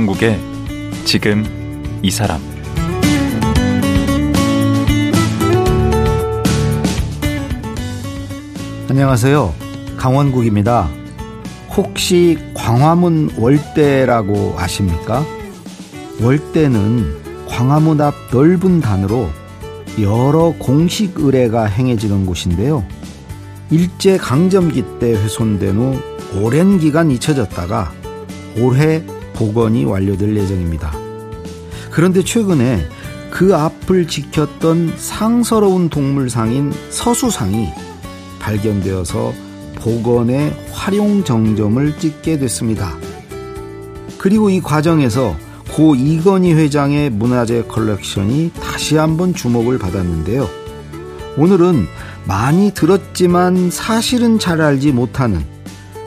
강원국의 지금 이 사람 안녕하세요. 강원국입니다. 혹시 광화문 월대라고 아십니까? 월대는 광화문 앞 넓은 단으로 여러 공식 의뢰가 행해지는 곳인데요. 일제 강점기 때 훼손된 후 오랜 기간 잊혀졌다가 올해 복원이 완료될 예정입니다. 그런데 최근에 그 앞을 지켰던 상서로운 동물상인 서수상이 발견되어서 복원의 활용 정점을 찍게 됐습니다. 그리고 이 과정에서 고 이건희 회장의 문화재 컬렉션이 다시 한번 주목을 받았는데요. 오늘은 많이 들었지만 사실은 잘 알지 못하는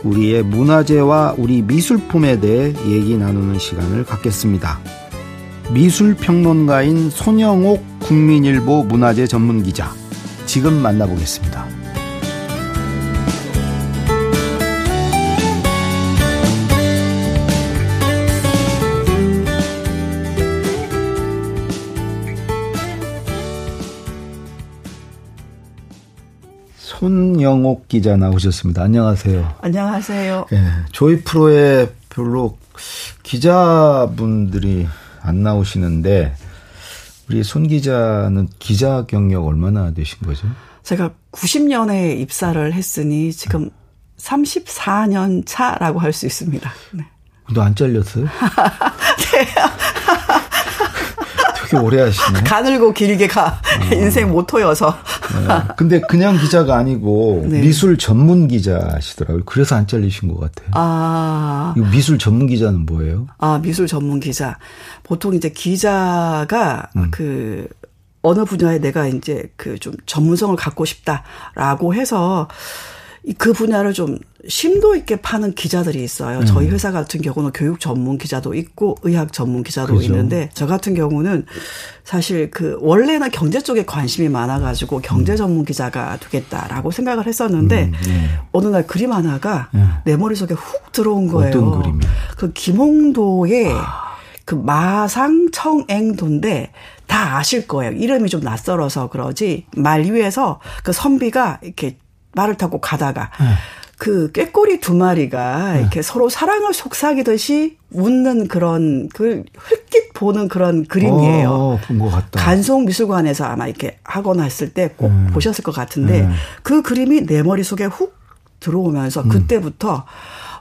우리의 문화재와 우리 미술품에 대해 얘기 나누는 시간을 갖겠습니다. 미술평론가인 손영옥 국민일보 문화재 전문기자 지금 만나보겠습니다. 손영옥 기자 나오셨습니다. 안녕하세요. 안녕하세요. 예, 저희 프로에 별로 기자분들이 안 나오시는데 우리 손 기자는 기자 경력 얼마나 되신 거죠? 제가 90년에 입사를 했으니 지금 34년 차라고 할 수 있습니다. 네. 너안 잘렸어요? 네. 되게 오래 하시네. 가늘고 길게 가. 어. 인생 모토여서. 네. 근데 그냥 기자가 아니고 네. 미술 전문 기자시더라고요. 그래서 안 잘리신 것 같아요. 아. 미술 전문 기자는 뭐예요? 아, 미술 전문 기자. 보통 이제 기자가 음. 그 어느 분야에 내가 이제 그 좀 전문성을 갖고 싶다라고 해서 그 분야를 좀 심도 있게 파는 기자들이 있어요. 음. 저희 회사 같은 경우는 교육 전문 기자도 있고 의학 전문 기자도 그렇죠. 있는데 저 같은 경우는 사실 그 원래는 경제 쪽에 관심이 많아가지고 경제 음. 전문 기자가 되겠다라고 생각을 했었는데 음, 네. 어느 날 그림 하나가 네. 내 머릿속에 훅 들어온 거예요. 어떤 그림이요? 그 김홍도의 아. 그 마상 청앵도인데 다 아실 거예요. 이름이 좀 낯설어서 그러지 말 위에서 그 선비가 이렇게 말을 타고 가다가 네. 그 꾀꼬리 두 마리가 네. 이렇게 서로 사랑을 속삭이듯이 웃는 그런 그 흘낏 보는 그런 그림이에요. 어, 본것 같다. 간송 미술관에서 아마 이렇게 하거나 했을 때꼭 음. 보셨을 것 같은데 음. 그 그림이 내 머릿속에 훅 들어오면서 음. 그때부터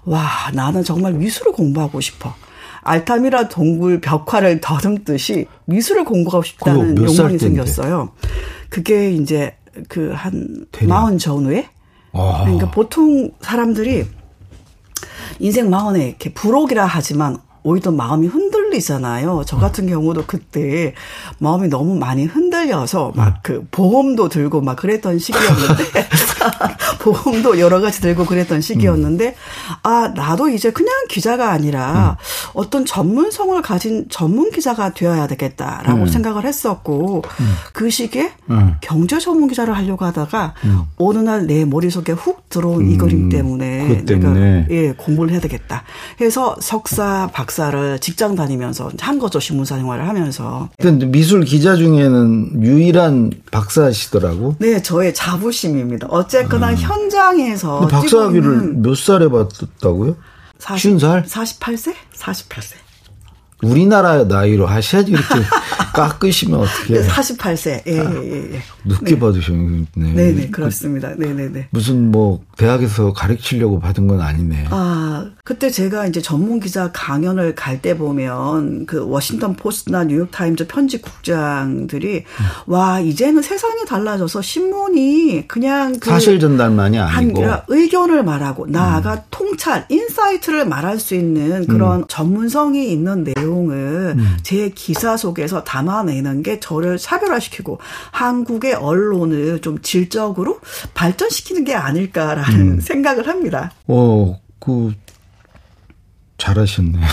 와, 나는 정말 미술을 공부하고 싶어. 알타미라 동굴 벽화를 더듬듯이 미술을 공부하고 싶다는 욕망이 생겼어요. 그게 이제 그 한 마흔 전후에 아. 그러니까 보통 사람들이 인생 마흔에 이렇게 불혹이라 하지만 오히려 마음이 흔들리잖아요. 저 같은 경우도 그때 마음이 너무 많이 흔들려서 막 그 보험도 들고 막 그랬던 시기였는데 보험도 여러 가지 들고 그랬던 시기였는데 아 나도 이제 그냥 기자가 아니라 음. 어떤 전문성을 가진 전문 기자가 되어야 되겠다라고 음. 생각을 했었고 음. 그 시기에 음. 경제 전문 기자를 하려고 하다가 음. 어느 날 내 머릿속에 훅 들어온 이 그림 때문에, 때문에 내가 예 공부를 해야 되겠다 해서 석사 박사를 직장 다니면서 한 거죠 신문사 생활을 하면서. 미술 기자 중에는 유일한 박사시더라고. 네, 저의 자부심입니다. 어 쨌거나 아. 현장에서 박사학위를 몇 살에 받았다고요? 40, 50살? 48세? 48세. 우리나라 나이로 하셔야지 이렇게 깎으시면 어떻게 네, 48세. 예, 아, 예, 예. 늦게 네. 받으셨네. 네, 네, 그렇습니다. 네, 네, 네. 무슨 뭐 대학에서 가르치려고 받은 건 아니네. 아, 그때 제가 이제 전문 기자 강연을 갈 때 보면 그 워싱턴 포스트나 뉴욕 타임즈 편집 국장들이 음. 와, 이제는 세상이 달라져서 신문이 그냥 그 사실 전달만이 아니고 한 의견을 말하고 나아가 음. 통찰, insight를 말할 수 있는 그런 음. 전문성이 있는 내용 을 음. 제 기사 속에서 담아내는 게 저를 차별화시키고 한국의 언론을 좀 질적으로 발전시키는 게 아닐까라는 음. 생각을 합니다. 어, 그 잘하셨네.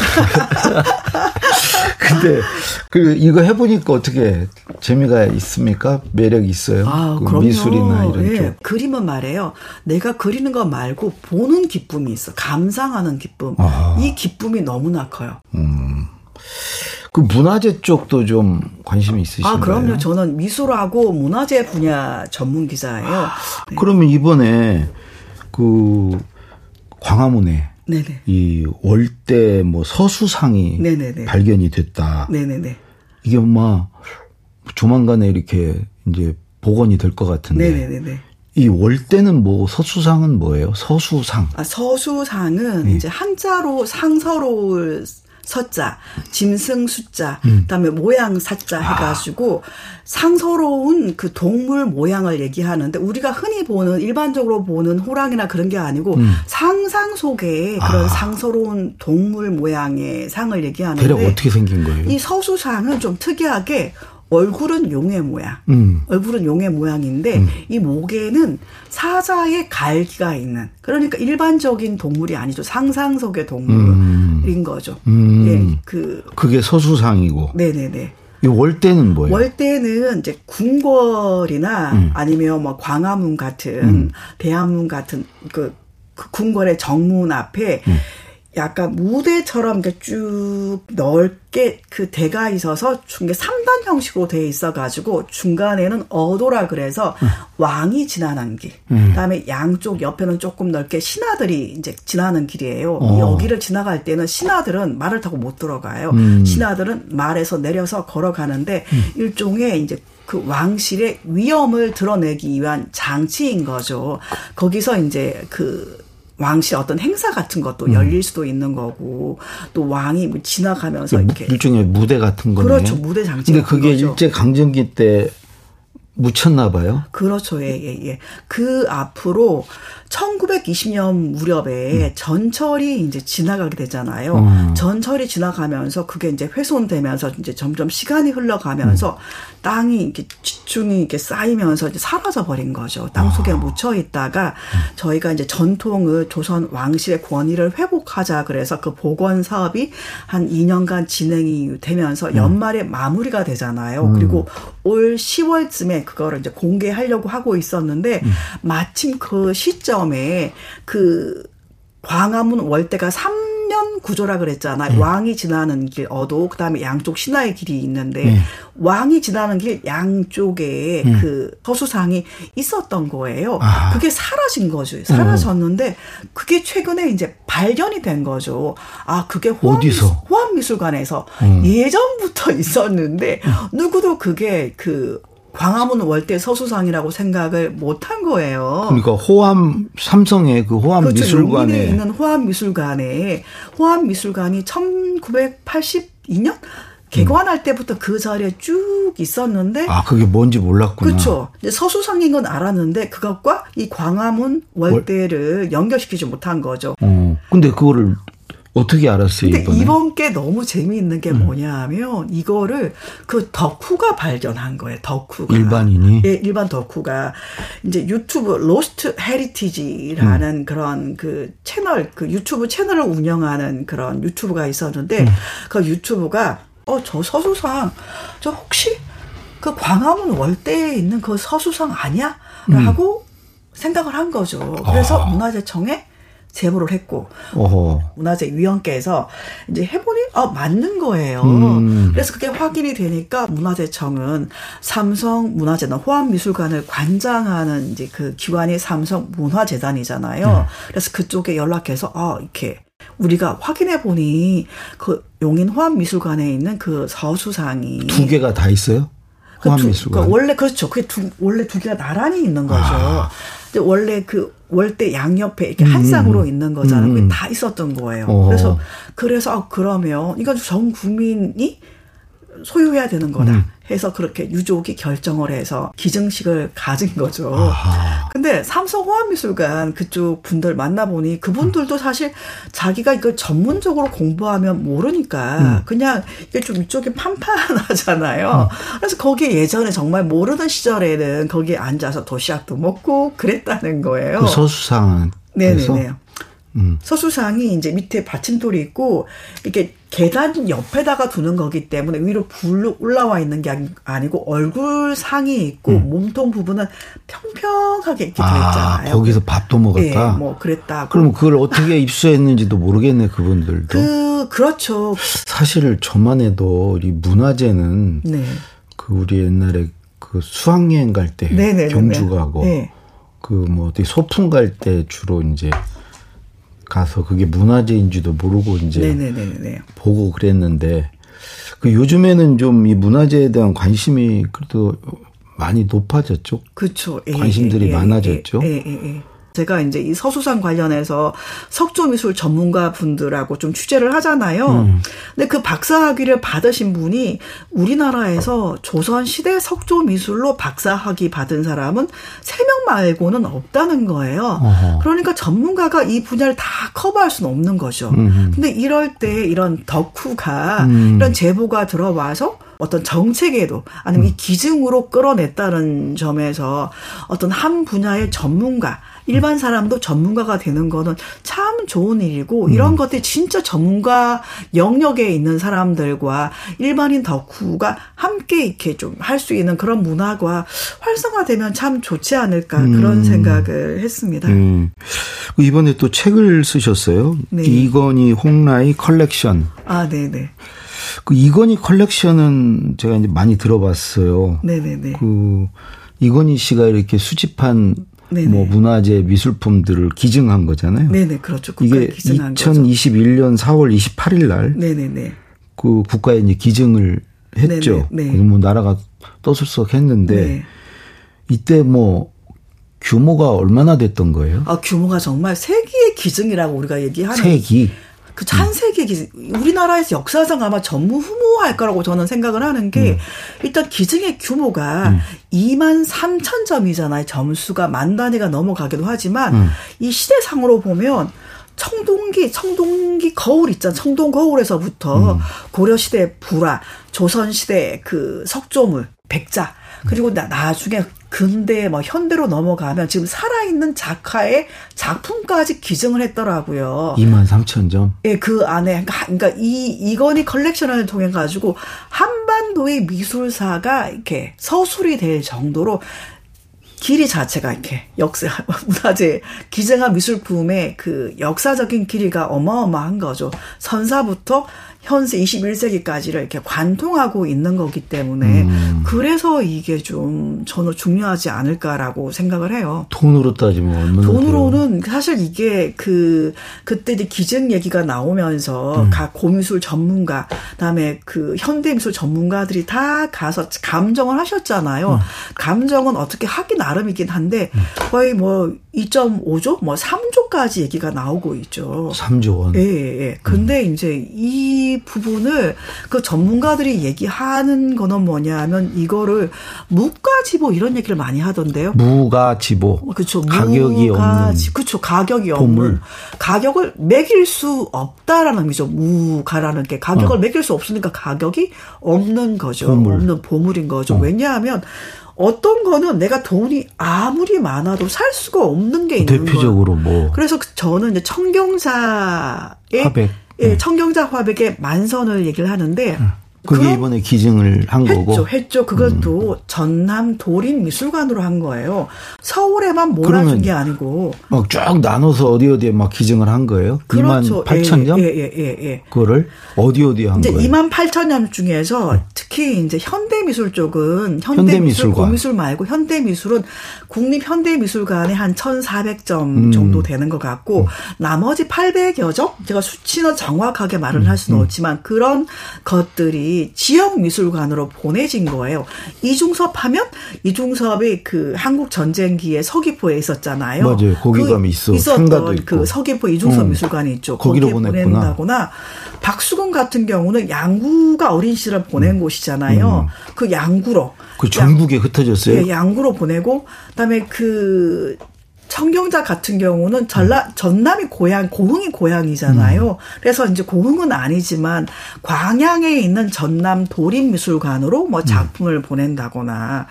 근데 그 이거 해보니까 어떻게 재미가 있습니까? 매력 있어요? 아, 그 미술이나 이런 예, 쪽. 그림은 말이에요. 내가 그리는 거 말고 보는 기쁨이 있어. 감상하는 기쁨. 아. 이 기쁨이 너무나 커요. 음. 그 문화재 쪽도 좀 관심이 있으신가요? 아, 그럼요. 저는 미술하고 문화재 분야 전문 기자예요. 네. 그러면 이번에 그 광화문에 네네. 이 월대 뭐 서수상이 네네네. 발견이 됐다. 네네네. 이게 아마 조만간에 이렇게 이제 복원이 될 것 같은데. 네네네. 이 월대는 뭐 서수상은 뭐예요? 서수상. 아, 서수상은 네. 이제 한자로 상서로울 서자, 짐승 숫자, 음. 그다음에 모양 사자 해가지고 아. 상서로운 그 동물 모양을 얘기하는데 우리가 흔히 보는 일반적으로 보는 호랑이나 그런 게 아니고 음. 상상 속에 그런 아. 상서로운 동물 모양의 상을 얘기하는데 대략 어떻게 생긴 거예요? 이 서수상은 좀 특이하게 얼굴은 용의 모양. 음. 얼굴은 용의 모양인데 음. 이 목에는 사자의 갈기가 있는. 그러니까 일반적인 동물이 아니죠. 상상 속의 동물 인 음. 거죠. 음. 예, 그 그게 서수상이고. 네네네. 이 월대는 뭐예요? 월대는 이제 궁궐이나 음. 아니면 뭐 광화문 같은 음. 대한문 같은 그, 그 궁궐의 정문 앞에 약간 무대처럼 이렇게 쭉 넓게 그 대가 있어서 중계 3단 형식으로 돼 있어 가지고 중간에는 어도라 그래서 음. 왕이 지나는 길. 음. 그다음에 양쪽 옆에는 조금 넓게 신하들이 이제 지나는 길이에요. 어. 여기를 지나갈 때는 신하들은 말을 타고 못 들어가요. 음. 신하들은 말에서 내려서 걸어가는데 음. 일종의 이제 그 왕실의 위엄을 드러내기 위한 장치인 거죠. 거기서 이제 그 왕실 어떤 행사 같은 것도 음. 열릴 수도 있는 거고 또 왕이 뭐 지나가면서 이렇게 일종의 무대 같은 거네. 그렇죠. 무대 장치. 근데 그게 거죠. 일제 강점기 때 묻혔나 봐요. 그렇죠. 예, 예, 예. 그 앞으로 1920년 무렵에 음. 전철이 이제 지나가게 되잖아요. 음. 전철이 지나가면서 그게 이제 훼손되면서 이제 점점 시간이 흘러가면서 음. 땅이 이렇게 지중이 이렇게 쌓이면서 이제 사라져 버린 거죠. 땅 속에 아. 묻혀 있다가 음. 저희가 이제 전통을 조선 왕실의 권위를 회복하자 그래서 그 복원 사업이 한 2년간 진행이 되면서 음. 연말에 마무리가 되잖아요. 음. 그리고 올 10월쯤에 그거를 이제 공개하려고 하고 있었는데 마침 그 시점 시점에 그 광화문 월대가 3면 구조라 그랬잖아요. 네. 왕이 지나는 길 어도 그다음에 양쪽 신화의 길이 있는데 네. 왕이 지나는 길 양쪽에 네. 그 서수상이 있었던 거예요. 아. 그게 사라진 거죠. 사라졌는데 그게 최근에 이제 발견이 된 거죠. 아 그게 호암미술, 호암미술관에서 음. 예전부터 있었는데 음. 누구도 그게 그 광화문 월대 서수상이라고 생각을 못한 거예요. 그러니까 호암 삼성의 그 호암 그렇죠. 미술관에 있는 호암 미술관에 호암 미술관이 1982년 개관할 때부터 그 자리에 쭉 있었는데 아 그게 뭔지 몰랐구나. 그렇죠. 서수상인 건 알았는데 그것과 이 광화문 월대를 연결시키지 못한 거죠. 어. 근데 그거를 어떻게 알았어요? 근데 이번에? 이번 게 너무 재미있는 게 음. 뭐냐면 이거를 그 덕후가 발견한 거예요. 덕후가 일반인이 예, 일반 덕후가 이제 유튜브 Lost Heritage라는 음. 그런 그 채널 그 유튜브 채널을 운영하는 그런 유튜브가 있었는데 음. 그 유튜브가 어 저 서수상 저 혹시 그 광화문 월대에 있는 그 서수상 아니야? 라고 음. 생각을 한 거죠. 그래서 아. 문화재청에 제보를 했고 어허. 문화재 위원께서 이제 해보니 어 맞는 거예요. 음. 그래서 그게 확인이 되니까 문화재청은 삼성 문화재단 호암미술관을 관장하는 이제 그 기관이 삼성 문화재단이잖아요. 네. 그래서 그쪽에 연락해서 아 이렇게 우리가 확인해 보니 그 용인 호암미술관에 있는 그 서수상이 두 개가 다 있어요? 그 호암미술관. 그러니까 원래 그렇죠. 그게 두, 원래 두 개가 나란히 있는 거죠. 아. 원래 그 월대 양옆에 이렇게 한 쌍으로 음. 있는 거잖아요. 그게 음. 다 있었던 거예요. 어. 그래서 그래서 아, 그러면 이건 전 국민이 소유해야 되는 거다. 음. 해서 그렇게 유족이 결정을 해서 기증식을 가진 거죠. 아하. 근데 삼성 호암미술관 그쪽 분들 만나보니 그분들도 사실 자기가 이걸 전문적으로 공부하면 모르니까 음. 그냥 이게 좀 이쪽이 판판하잖아요. 음. 그래서 거기에 예전에 정말 모르는 시절에는 거기에 앉아서 도시락도 먹고 그랬다는 거예요. 그 서수상. 네네네. 음. 서수상이 이제 밑에 받침돌이 있고 이렇게 계단 옆에다가 두는 거기 때문에 위로 불로 올라와 있는 게 아니고 얼굴 상이 있고 음. 몸통 부분은 평평하게 이렇게 아, 있잖아요. 거기서 밥도 먹었다. 네, 뭐 그랬다. 그럼 그걸 어떻게 입수했는지도 모르겠네 그분들도. 그 그렇죠. 사실 저만 해도 이 문화재는 네. 그 우리 옛날에 그 수학여행 갈 때 경주 가고 네. 그뭐 어디 소풍 갈 때 주로 이제 가서 그게 문화재인지도 모르고 이제 네네네네. 보고 그랬는데 그 요즘에는 좀 이 문화재에 대한 관심이 그래도 많이 높아졌죠. 그렇죠. 관심들이 예, 예, 많아졌죠. 예, 예, 예. 제가 이제 이 서수상 관련해서 석조 미술 전문가 분들하고 좀 취재를 하잖아요. 음. 근데 그 박사 학위를 받으신 분이 우리나라에서 조선 시대 석조 미술로 박사 학위 받은 사람은 세 명 말고는 없다는 거예요. 어허. 그러니까 전문가가 이 분야를 다 커버할 수는 없는 거죠. 음. 근데 이럴 때 이런 덕후가 음. 이런 제보가 들어와서 어떤 정책에도 아니면 이 음. 기증으로 끌어냈다는 점에서 어떤 한 분야의 전문가 일반 사람도 전문가가 되는 거는 참 좋은 일이고 음. 이런 것들이 진짜 전문가 영역에 있는 사람들과 일반인 덕후가 함께 이렇게 좀 할 수 있는 그런 문화가 활성화되면 참 좋지 않을까 음. 그런 생각을 했습니다. 음. 이번에 또 책을 쓰셨어요. 네. 이건희 홍라희 컬렉션. 아, 네 네. 그 이건희 컬렉션은 제가 이제 많이 들어봤어요. 네네네. 그 이건희 씨가 이렇게 수집한 네네. 뭐 문화재 미술품들을 기증한 거잖아요. 네네 그렇죠. 이게 2021년 거죠. 4월 28일 날 네네네 그 국가에 이제 기증을 했죠. 네네. 네. 뭐 나라가 떠들썩했는데 네. 이때 뭐 규모가 얼마나 됐던 거예요? 아 규모가 정말 세기의 기증이라고 우리가 얘기하는 세기. 그 찬세기 기증 우리나라에서 역사상 아마 전무후무할 거라고 저는 생각을 하는 게 음. 일단 기증의 규모가 음. 2만 3천 점이잖아요. 점수가 만 단위가 넘어가기도 하지만 음. 이 시대상으로 보면 청동기, 청동기 거울 있잖아. 청동 거울에서부터 음. 고려시대 불화, 조선시대 그 석조물, 백자, 그리고 나, 나중에 근대 뭐 현대로 넘어가면 지금 살아있는 작가의 작품까지 기증을 했더라고요. 2만 3천 점. 예, 그 안에 그러니까, 그러니까 이 이건희 컬렉션을 통해 가지고 한반도의 미술사가 이렇게 서술이 될 정도로 길이 자체가 이렇게 역사 문화재 기증한 미술품의 그 역사적인 길이가 어마어마한 거죠. 선사부터 현세 21세기까지를 이렇게 관통하고 있는 거기 때문에 음. 그래서 이게 좀 저는 중요하지 않을까라고 생각을 해요. 돈으로 따지면 얼마나 돈으로는 돼요? 사실 이게 그 그때 이제 기증 얘기가 나오면서 음. 각 고미술 전문가 그다음에 그 현대미술 전문가들이 다 가서 감정을 하셨잖아요. 음. 감정은 어떻게 하기 나름이긴 한데 음. 거의 뭐 2.5조 뭐 3조 까지 얘기가 나오고 있죠. 3조 원. 예, 예. 예. 근데 음. 이제 이 부분을 그 전문가들이 얘기하는 거는 뭐냐면 이거를 무가지보 이런 얘기를 많이 하던데요. 무가지보. 그렇죠. 가격이 없는. 그렇죠. 가격이 보물. 없는. 가격을 매길 수 없다라는 의미죠. 무가라는 게 가격을 어. 매길 수 없으니까 가격이 없는 거죠. 보물. 없는 보물인 거죠. 어. 왜냐하면 어떤 거는 내가 돈이 아무리 많아도 살 수가 없는 게 있는 대표적으로 거예요. 뭐 그래서 저는 이제 청경사의 화백. 예, 청경자 화백의 만선을 얘기를 하는데 음. 그게 이번에 기증을 한 했죠, 거고. 했죠. 그것도 음. 전남 도림 미술관으로 한 거예요. 서울에만 몰아준 게 아니고. 막쫙 나눠서 어디 어디에 막 기증을 한 거예요. 그렇죠. 2만 8천 점? 예, 예, 예, 예. 그거를 어디 어디에 한 이제 거예요? 2만 8천 점 중에서 음. 특히 이제 현대미술 쪽은 현대미술, 고미술 말고 현대미술은 국립현대미술관에 한 1,400점 음. 정도 되는 것 같고 음. 나머지 800여 점? 제가 수치는 정확하게 말을 할 수는 음. 없지만 그런 것들이 지역 미술관으로 보내진 거예요. 이중섭 하면 이중섭이 그 한국 전쟁기에 서귀포에 있었잖아요. 맞아요. 거기 그 가면 있어. 있었던 그 서귀포 이중섭 음. 미술관이 있죠. 거기로 보낸다거나 박수근 같은 경우는 양구가 어린 시절 보낸 음. 곳이잖아요. 음. 그 양구로 그 전국에 흩어졌어요. 예, 양구로 보내고 그다음에 그 청경자 같은 경우는 전라, 음. 전남이 고향, 고흥이 고향이잖아요. 음. 그래서 이제 고흥은 아니지만 광양에 있는 전남 도립미술관으로 뭐 음. 작품을 음. 보낸다거나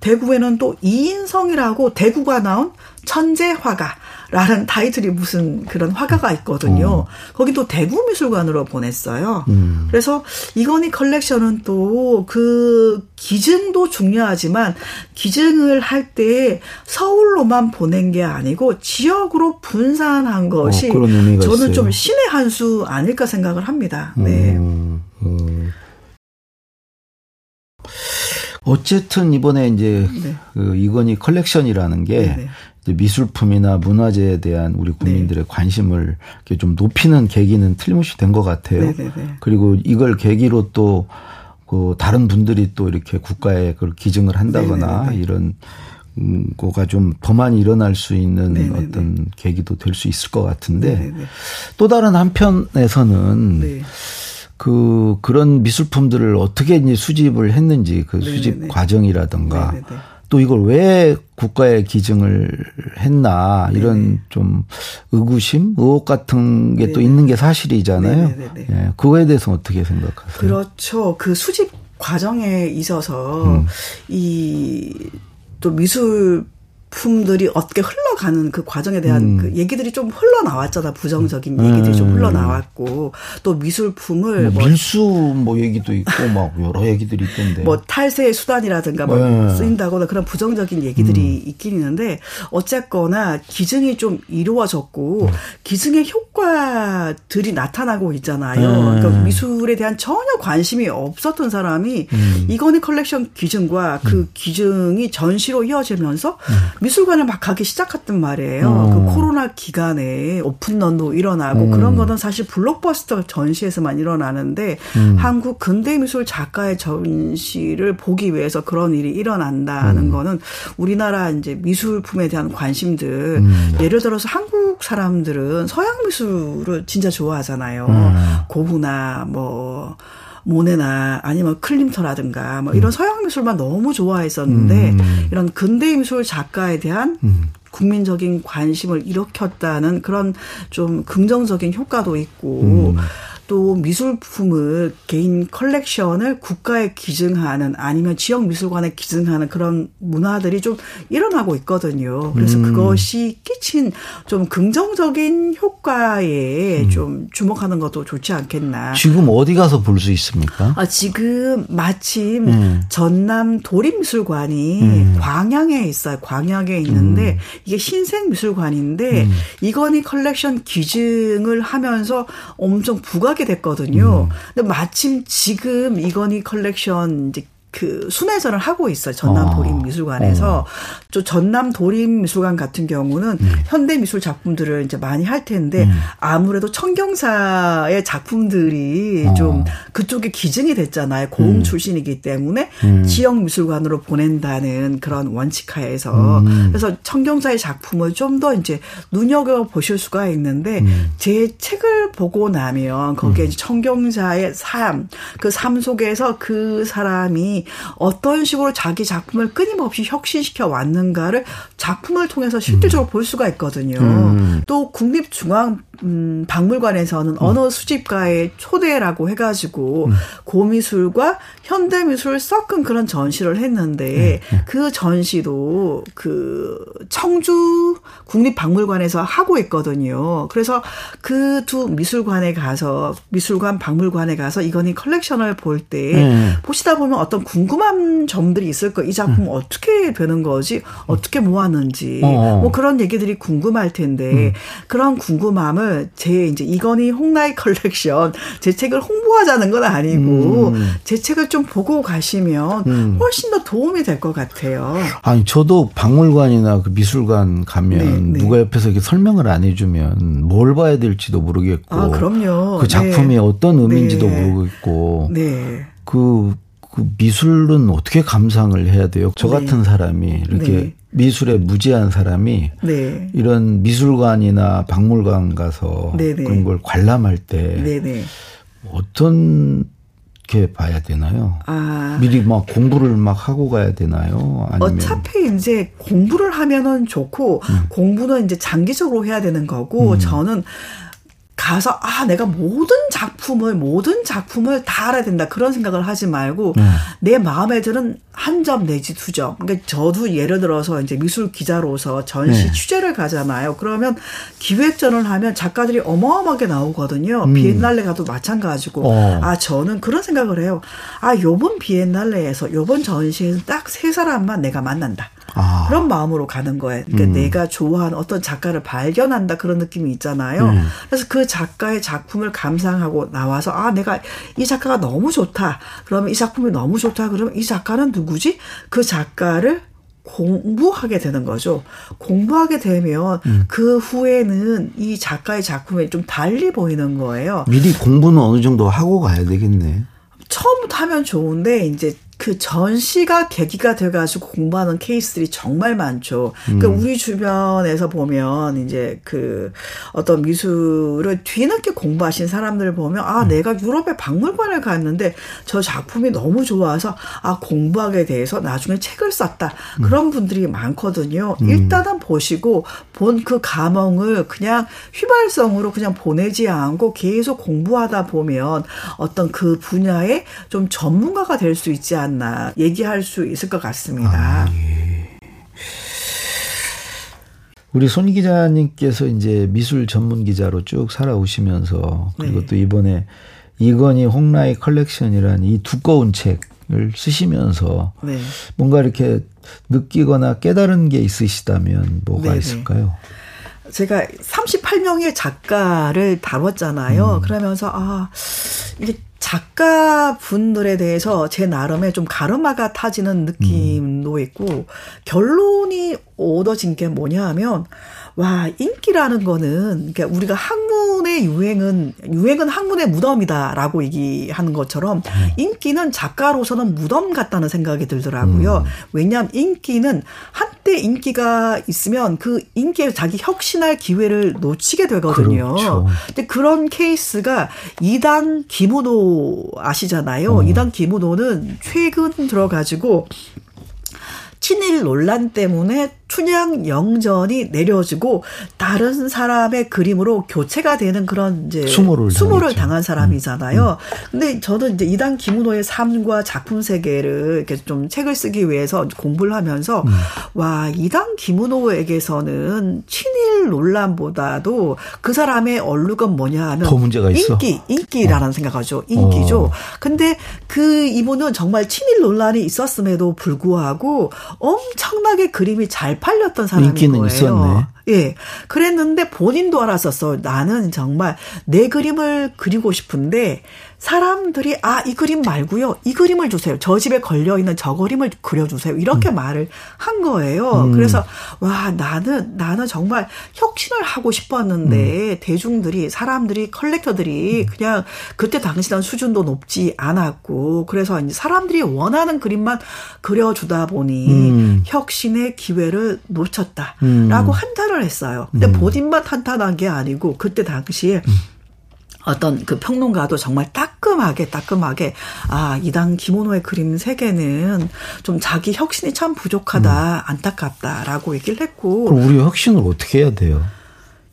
대구에는 또 이인성이라고 대구가 나온 천재 화가라는 타이틀이 무슨 그런 화가가 있거든요. 어. 거기 또 대구 미술관으로 보냈어요. 음. 그래서 이건희 컬렉션은 또 그 기증도 중요하지만 기증을 할 때 서울로만 보낸 게 아니고 지역으로 분산한 것이 어, 저는 있어요. 좀 신의 한 수 아닐까 생각을 합니다. 네. 음, 음. 어쨌든 이번에 이제 네. 그 이건희 컬렉션이라는 게 네, 네. 미술품이나 문화재에 대한 우리 국민들의 네. 관심을 이렇게 좀 높이는 계기는 틀림없이 된 것 같아요. 네네네. 네, 네. 그리고 이걸 계기로 또 그 다른 분들이 또 이렇게 국가에 그걸 기증을 한다거나 네네네. 이런 거가 좀더 많이 일어날 수 있는 네네네. 어떤 계기도 될 수 있을 것 같은데. 또 다른 한편에서는 네. 그 그런 미술품들을 어떻게 이제 수집을 했는지 그 수집 네네네. 과정이라든가 네네네. 또 이걸 왜 국가에 기증을 했나 이런 네네. 좀 의구심, 의혹 같은 게 또 있는 게 사실이잖아요. 예, 그거에 대해서 어떻게 생각하세요? 그렇죠. 그 수집 과정에 있어서 음. 이또 미술 품들이 어떻게 흘러가는 그 과정에 대한 음. 그 얘기들이 좀 흘러나왔잖아. 부정적인 음. 얘기들이 좀 흘러나왔고 또 미술품을 뭐, 뭐 밀수 뭐 얘기도 있고 막 여러 얘기들이 있던데. 뭐 탈세의 수단이라든가 뭐 네. 쓰인다거나 그런 부정적인 얘기들이 음. 있긴 있는데 어쨌거나 기증이 좀 이루어졌고 음. 기증의 효과들이 나타나고 있잖아요. 네. 그러니까 미술에 대한 전혀 관심이 없었던 사람이 음. 이건희 컬렉션 기증과 그 음. 기증이 전시로 이어지면서 미술관을 막 가기 시작했단 말이에요. 어. 그 코로나 기간에 open run도 일어나고 음. 그런 거는 사실 블록버스터 전시에서만 일어나는데 음. 한국 근대 미술 작가의 전시를 보기 위해서 그런 일이 일어난다는 음. 거는 우리나라 이제 미술품에 대한 관심들 음. 예를 들어서 한국 사람들은 서양 미술을 진짜 좋아하잖아요. 음. 고흐나 뭐 모네나 아니면 클림터라든가 뭐 이런 음. 서양 미술만 너무 좋아했었는데 음. 이런 근대 미술 작가에 대한 음. 국민적인 관심을 일으켰다는 그런 좀 긍정적인 효과도 있고 음. 또 미술품을 개인 컬렉션을 국가에 기증하는 아니면 지역 미술관에 기증하는 그런 문화들이 좀 일어나고 있거든요. 그래서 음. 그것이 끼친 좀 긍정적인 효과에 음. 좀 주목하는 것도 좋지 않겠나. 지금 어디 가서 볼 수 있습니까? 아, 지금 마침 음. 전남 도립미술관이 음. 광양에 있어요. 광양에 있는데 음. 이게 신생미술관인데 음. 이건희 컬렉션 기증을 하면서 엄청 부각 하게 됐거든요. 음. 근데 마침 지금 이건희 컬렉션 이제 그 순회전을 하고 있어요. 전남 아. 도립미술관에서. 어. 저 전남 도립미술관 같은 경우는 음. 현대 미술 작품들을 이제 많이 할 텐데 음. 아무래도 청경사의 작품들이 어. 좀 그쪽에 기증이 됐잖아요. 고흥 음. 출신이기 때문에 음. 지역 미술관으로 보낸다는 그런 원칙하에서 음. 그래서 청경사의 작품을 좀 더 이제 눈여겨 보실 수가 있는데 음. 제 책을 보고 나면 거기에 음. 청경사의 삶, 그 삶 속에서 그 사람이 어떤 식으로 자기 작품을 끊임없이 혁신시켜 왔는 가를 작품을 통해서 실질적으로 음. 볼 수가 있거든요. 음. 또 국립중앙 음, 박물관에서는 음. 언어 수집가의 초대라고 해가지고 음. 고미술과 현대미술을 섞은 그런 전시를 했는데 음. 음. 그 전시도 그 청주 국립박물관에서 하고 있거든요. 그래서 그 두 미술관에 가서 미술관 박물관에 가서 이건희 컬렉션을 볼때 음. 보시다 보면 어떤 궁금한 점들이 있을 거예요. 이 작품 음. 어떻게 되는 거지? 어떻게 모았는지 어. 뭐 그런 얘기들이 궁금할 텐데 그런 궁금함을 제 이제 이건희 홍라희 컬렉션 제 책을 홍보하자는 건 아니고 음. 제 책을 좀 보고 가시면 음. 훨씬 더 도움이 될 것 같아요. 아니 저도 박물관이나 그 미술관 가면 네, 네. 누가 옆에서 이렇게 설명을 안 해주면 뭘 봐야 될지도 모르겠고. 아 그럼요. 그 작품이 네. 어떤 의미인지도 네. 모르겠고. 네. 그, 그 미술은 어떻게 감상을 해야 돼요? 저 네. 같은 사람이 이렇게 네. 미술에 무지한 사람이 네. 이런 미술관이나 박물관 가서 네네. 그런 걸 관람할 때. 어떤 게 봐야 되나요? 아. 미리 막 공부를 막 하고 가야 되나요? 아니면 어차피 이제 공부를 하면은 좋고 음. 공부는 이제 장기적으로 해야 되는 거고 음. 저는 가서 아 내가 모든 작품을 모든 작품을 다 알아야 된다 그런 생각을 하지 말고 네. 내 마음에 드는 한 점 내지 두 점. 그러니까 저도 예를 들어서 이제 미술 기자로서 전시 네. 취재를 가잖아요. 그러면 기획전을 하면 작가들이 어마어마하게 나오거든요. 음. 비엔날레 가도 마찬가지고 어. 아 저는 그런 생각을 해요. 아 요번 비엔날레에서 요번 전시에서 딱세 사람만 내가 만난다. 아. 그런 마음으로 가는 거예요. 그러니까 음. 내가 좋아하는 어떤 작가를 발견한다 그런 느낌이 있잖아요. 음. 그래서 그 작가의 작품을 감상하고 나와서 아 내가 이 작가가 너무 좋다. 그러면 이 작품이 너무 좋다. 그러면 이 작가는 누구지? 그 작가를 공부하게 되는 거죠. 공부하게 되면 음. 그 후에는 이 작가의 작품이 좀 달리 보이는 거예요. 미리 공부는 어느 정도 하고 가야 되겠네. 처음부터 하면 좋은데 이제 그 전시가 계기가 돼가지고 공부하는 케이스들이 정말 많죠. 그러니까 음. 우리 주변에서 보면 이제 그 어떤 미술을 뒤늦게 공부하신 사람들을 보면 아 음. 내가 유럽의 박물관을 갔는데 저 작품이 너무 좋아서 아 공부하게 돼서 나중에 책을 썼다 음. 그런 분들이 많거든요. 음. 일단은 보시고 본 그 감흥을 그냥 휘발성으로 그냥 보내지 않고 계속 공부하다 보면 어떤 그 분야에 좀 전문가가 될 수 있지 않나. 않나 얘기할 수 있을 것 같습니다. 아, 예. 우리 손 기자님께서 이제 미술 전문 기자로 쭉 살아오시면서 그리고 네. 또 이번에 이건희 홍라이 컬렉션이라는 이 두꺼운 책을 쓰시면서 네. 뭔가 이렇게 느끼거나 깨달은 게 있으시다면 뭐가 네, 네. 있을까요? 제가 38명의 작가를 다뤘잖아요. 음. 그러면서 아 이게 작가 분들에 대해서 제 나름의 좀 가르마가 타지는 느낌도 있고 결론이 얻어진 게 뭐냐 하면 와 인기라는 거는 그러니까 우리가 학문의 유행은 유행은 학문의 무덤이다라고 얘기하는 것처럼 음. 인기는 작가로서는 무덤 같다는 생각이 들더라고요. 음. 왜냐하면 인기는 한때 인기가 있으면 그 인기에 자기 혁신할 기회를 놓치게 되거든요. 그렇죠. 근데 그런 케이스가 이단 기무노 아시잖아요. 음. 이단 기무노는 최근 들어가지고 친일 논란 때문에 춘향 영전이 내려지고 다른 사람의 그림으로 교체가 되는 그런 이제 수모를, 수모를 당한 사람이잖아요. 음. 음. 근데 저는 이제 이단 김은호의 삶과 작품 세계를 이렇게 좀 책을 쓰기 위해서 공부를 하면서 음. 와 이단 김은호에게서는 친일 논란보다도 그 사람의 얼룩은 뭐냐 하면 더 문제가 있어. 인기 인기라는 어. 생각하죠. 인기죠. 어. 근데 그 이분은 정말 친일 논란이 있었음에도 불구하고 엄청나게 그림이 잘 팔렸던 사람인 인기는 거예요. 있었네. 예. 그랬는데 본인도 알았었어. 나는 정말 내 그림을 그리고 싶은데 사람들이 아, 이 그림 말고요. 이 그림을 주세요. 저 집에 걸려 있는 저 그림을 그려 주세요. 이렇게 음. 말을 한 거예요. 음. 그래서 와, 나는 나는 정말 혁신을 하고 싶었는데 음. 대중들이 사람들이 컬렉터들이 음. 그냥 그때 당시는 수준도 높지 않았고 그래서 이제 사람들이 원하는 그림만 그려 주다 보니 음. 혁신의 기회를 놓쳤다라고 음. 한탄을 했어요. 근데 본인만 탄탄한 게 아니고 그때 당시에 어떤 그 평론가도 정말 따끔하게 따끔하게 아 이당 김원호의 그림 세계는 좀 자기 혁신이 참 부족하다 음. 안타깝다라고 얘기를 했고 그럼 우리 혁신을 어떻게 해야 돼요?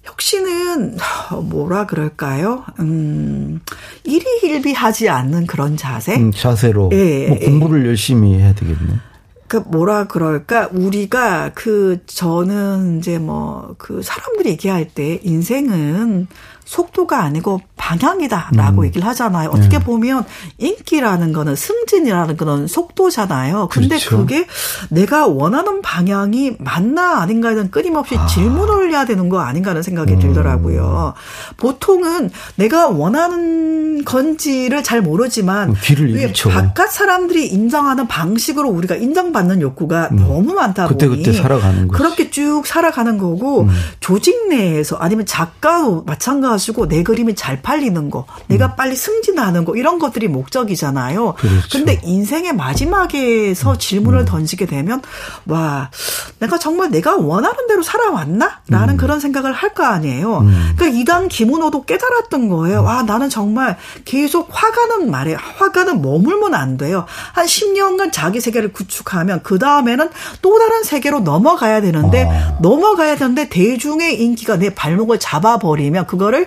혁신은 뭐라 그럴까요? 음 일희일비하지 않는 그런 자세? 음, 자세로 예, 뭐 공부를 예. 열심히 해야 되겠네. 그 뭐라 그럴까 우리가 그 저는 이제 뭐 그 사람들이 얘기할 때 인생은 속도가 아니고 방향이다라고 음. 얘기를 하잖아요. 어떻게 네. 보면 인기라는 거는 승진이라는 그런 속도잖아요. 근데 그렇죠. 그게 내가 원하는 방향이 맞나 아닌가에 대한 끊임없이 아. 질문을 해야 되는 거 아닌가 하는 생각이 음. 들더라고요. 보통은 내가 원하는 건지를 잘 모르지만 길을 잃죠. 바깥 사람들이 인정하는 방식으로 우리가 인정받는 욕구가 음. 너무 많다 그때, 보니 그때 살아가는 거지. 그렇게 쭉 살아가는 거고 음. 조직 내에서 아니면 작가도 마찬가지 가지고 내 그림이 잘 팔리는 거, 내가 음. 빨리 승진하는 거 이런 것들이 목적이잖아요. 그렇죠. 근데 인생의 마지막에서 음. 질문을 음. 던지게 되면 와, 내가 정말 내가 원하는 대로 살아왔나? 라는 음. 그런 생각을 할 거 아니에요. 음. 그러니까 이단 김은호도 깨달았던 거예요. 와, 나는 정말 계속 화가는 말에 화가는 머물면 안 돼요. 한 10년간 자기 세계를 구축하면 그 다음에는 또 다른 세계로 넘어가야 되는데 아. 넘어가야 되는데 대중의 인기가 내 발목을 잡아버리면 그거를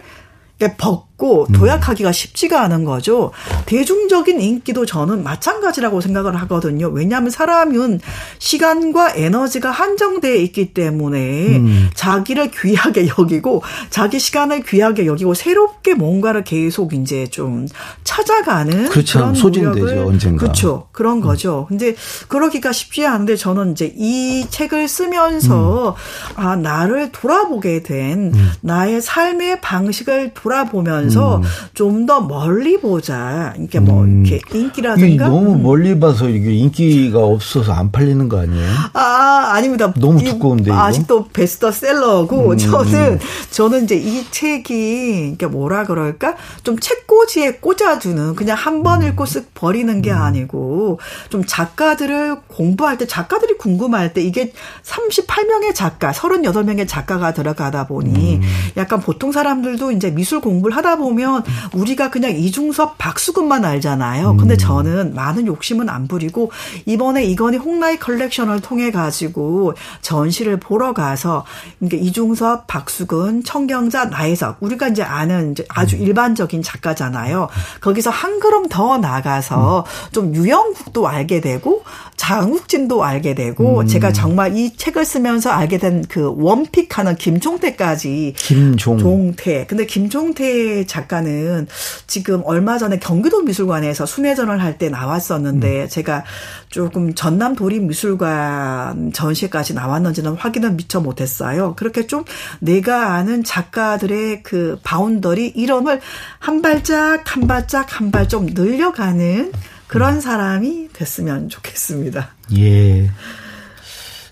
법 벗고 음. 도약하기가 쉽지가 않은 거죠. 대중적인 인기도 저는 마찬가지라고 생각을 하거든요. 왜냐하면 사람은 시간과 에너지가 한정되어 있기 때문에 음. 자기를 귀하게 여기고 자기 시간을 귀하게 여기고 새롭게 뭔가를 계속 이제 좀 찾아가는 그렇죠. 그런 소진되죠 언젠가. 그렇죠. 그런 음. 거죠. 근데 그러기가 쉽지 않은데 저는 이제 이 책을 쓰면서 음. 아 나를 돌아보게 된 음. 나의 삶의 방식을 돌아보면서 음. 좀더 멀리 보자. 이게 뭐 음. 이렇게 인기라든가 너무 음. 멀리 봐서 이게 인기가 없어서 안 팔리는 거 아니에요? 아 아닙니다. 너무 두꺼운데 아직도 베스트셀러고 음. 저는 저는 이제 이 책이 이게 뭐라 그럴까 좀 책꽂이에 꽂아주는 그냥 한 번 읽고 쓱 버리는 게 아니고 좀 작가들을 공부할 때 작가들이 궁금할 때 이게 38명의 작가, 38명의 작가가 들어가다 보니 음. 약간 보통 사람들도 이제 미술 공부를 하다 보면 우리가 그냥 이중섭, 박수근만 알잖아요. 근데 음. 저는 많은 욕심은 안 부리고 이번에 이건희 홍라이 컬렉션을 통해 가지고 전시를 보러 가서 그러니까 이중섭, 박수근, 청경자, 나혜석 우리가 이제 아는 이제 아주 음. 일반적인 작가잖아요. 거기서 한 걸음 더 나가서 음. 좀 유영국도 알게 되고 장욱진도 알게 되고 음. 제가 정말 이 책을 쓰면서 알게 된 그 one pick하는 김종태까지 김종 종태. 근데 김종태 작가는 지금 얼마 전에 경기도 미술관에서 순회전을 할 때 나왔었는데 음. 제가 조금 전남 도립 미술관 전시까지 나왔는지는 확인은 미처 못했어요. 그렇게 좀 내가 아는 작가들의 그 boundary 이름을 한 발짝 한 발짝 한 발 좀 늘려가는 그런 사람이 됐으면 좋겠습니다. 예.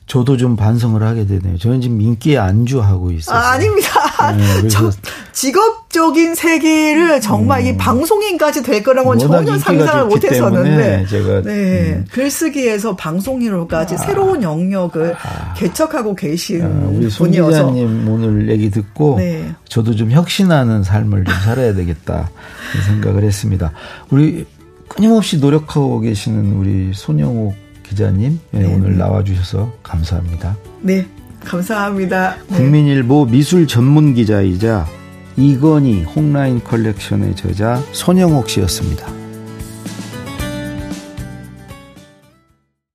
저도 좀 반성을 하게 되네요. 저는 지금 인기에 안주하고 있어요. 아, 아닙니다. 네, 저 직업적인 세계를 정말 음. 이 방송인까지 될 거라고는 전혀 상상을 못 했었는데. 제가 네. 음. 글쓰기에서 방송인으로까지 아. 새로운 영역을 아. 개척하고 계신 아, 우리 손 기자님 오늘 얘기 듣고 네. 저도 좀 혁신하는 삶을 좀 살아야 되겠다 생각을 했습니다. 우리 끊임없이 노력하고 계시는 우리 손영욱 기자님 네, 네. 오늘 나와주셔서 감사합니다. 네, 감사합니다. 네. 국민일보 미술 전문 기자이자 이건희 홍라인 컬렉션의 저자 손영옥 씨였습니다.